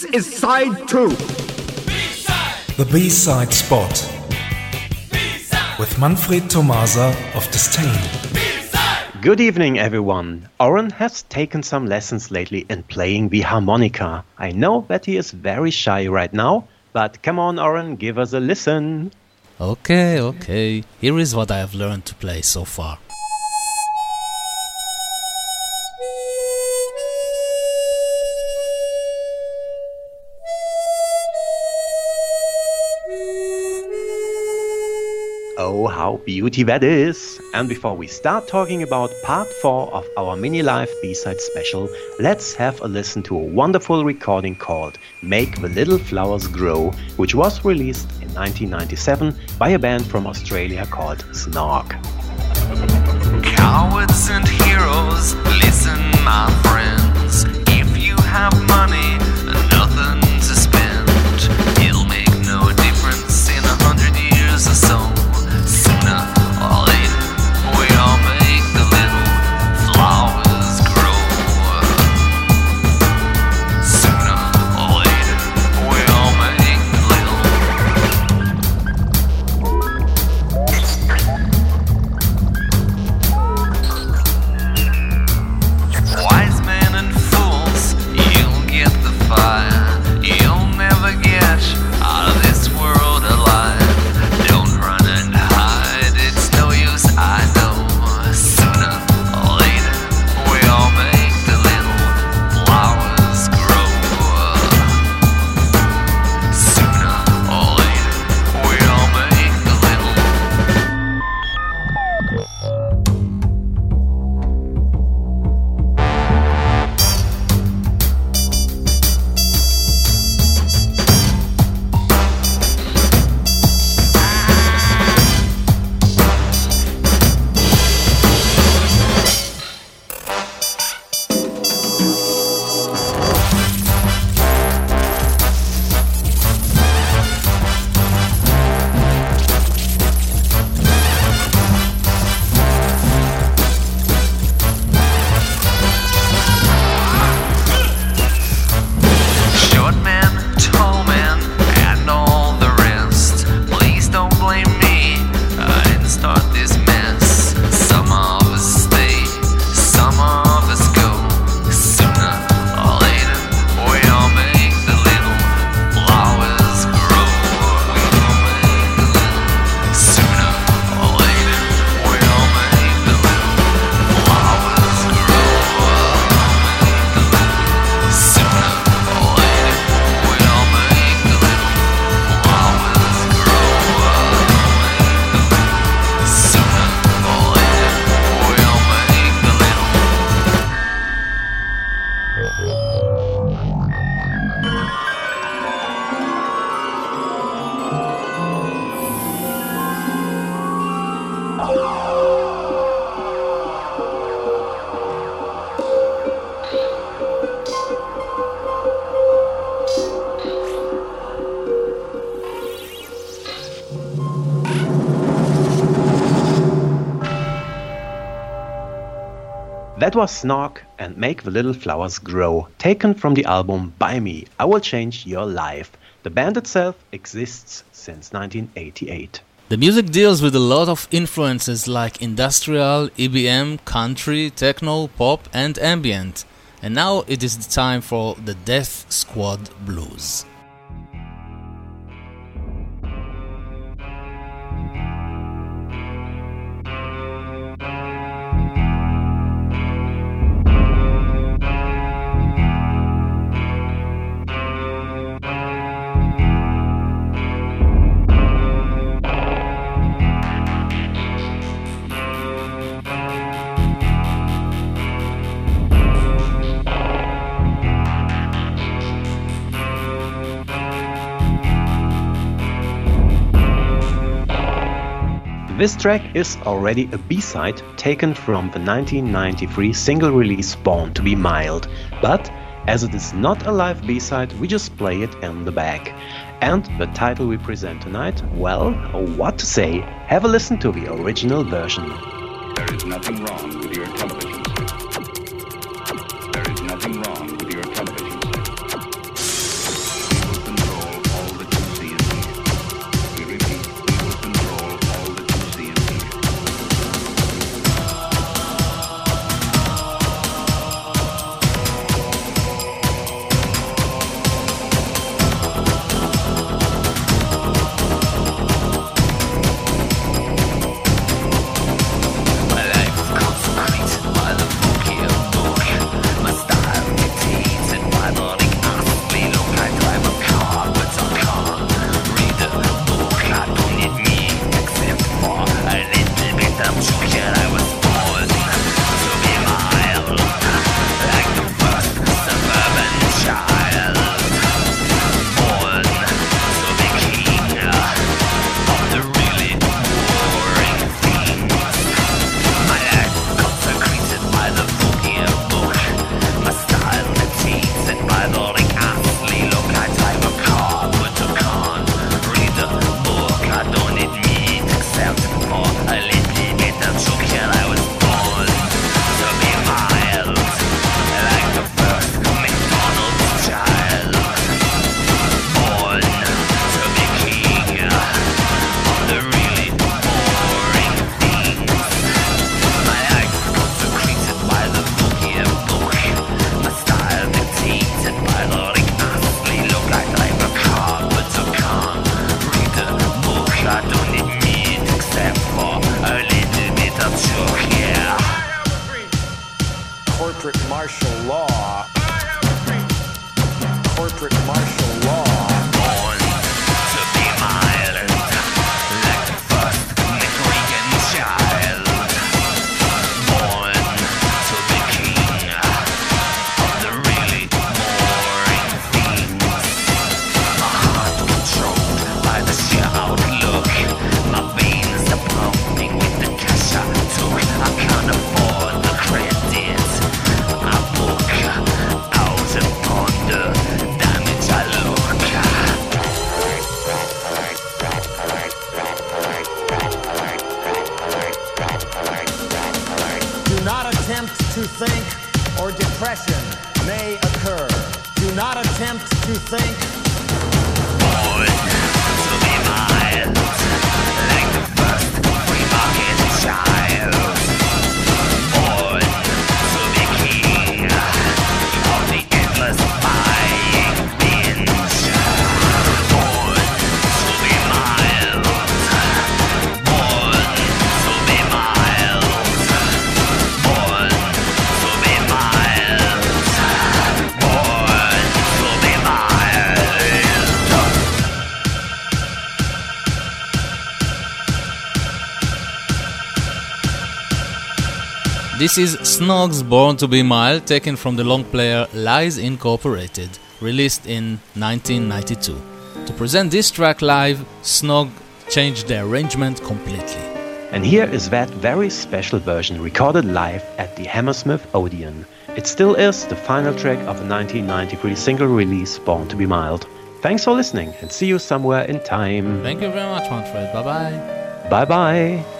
This is side two. The B-side spot with Manfred Tomasa of Disdain. Good evening, everyone. Oren has taken some lessons lately in playing the harmonica. I know that he is very shy right now, but come on, Oren, give us a listen. Okay, okay. Here is what I have learned to play so far. Oh, how beauty that is! And before we start talking about part 4 of our mini live B-side special, let's have a listen to a wonderful recording called Make the Little Flowers Grow, which was released in 1997 by a band from Australia called Snog. Cowards and heroes, listen, my That was Snog and Make the Little Flowers Grow, taken from the album Buy Me, I Will Change Your Life. The band itself exists since 1988. The music deals with a lot of influences like industrial, EBM, country, techno, pop, and ambient. And now it is the time for the Death Squad Blues. This track is already a B-side taken from the 1993 single release Born to be Mild, but as it is not a live B-side, we just play it in the back. And the title we present tonight, well, what to say, have a listen to the original version. There is nothing wrong with your television here. Corporate martial law. Corporate martial to think This is Snog's Born to Be Mild, taken from the long player Lies Incorporated, released in 1992. To present this track live, Snog changed the arrangement completely. And here is that very special version recorded live at the Hammersmith Odeon. It still is the final track of the 1993 single release Born to Be Mild. Thanks for listening and see you somewhere in time. Thank you very much, Manfred. Bye bye. Bye bye.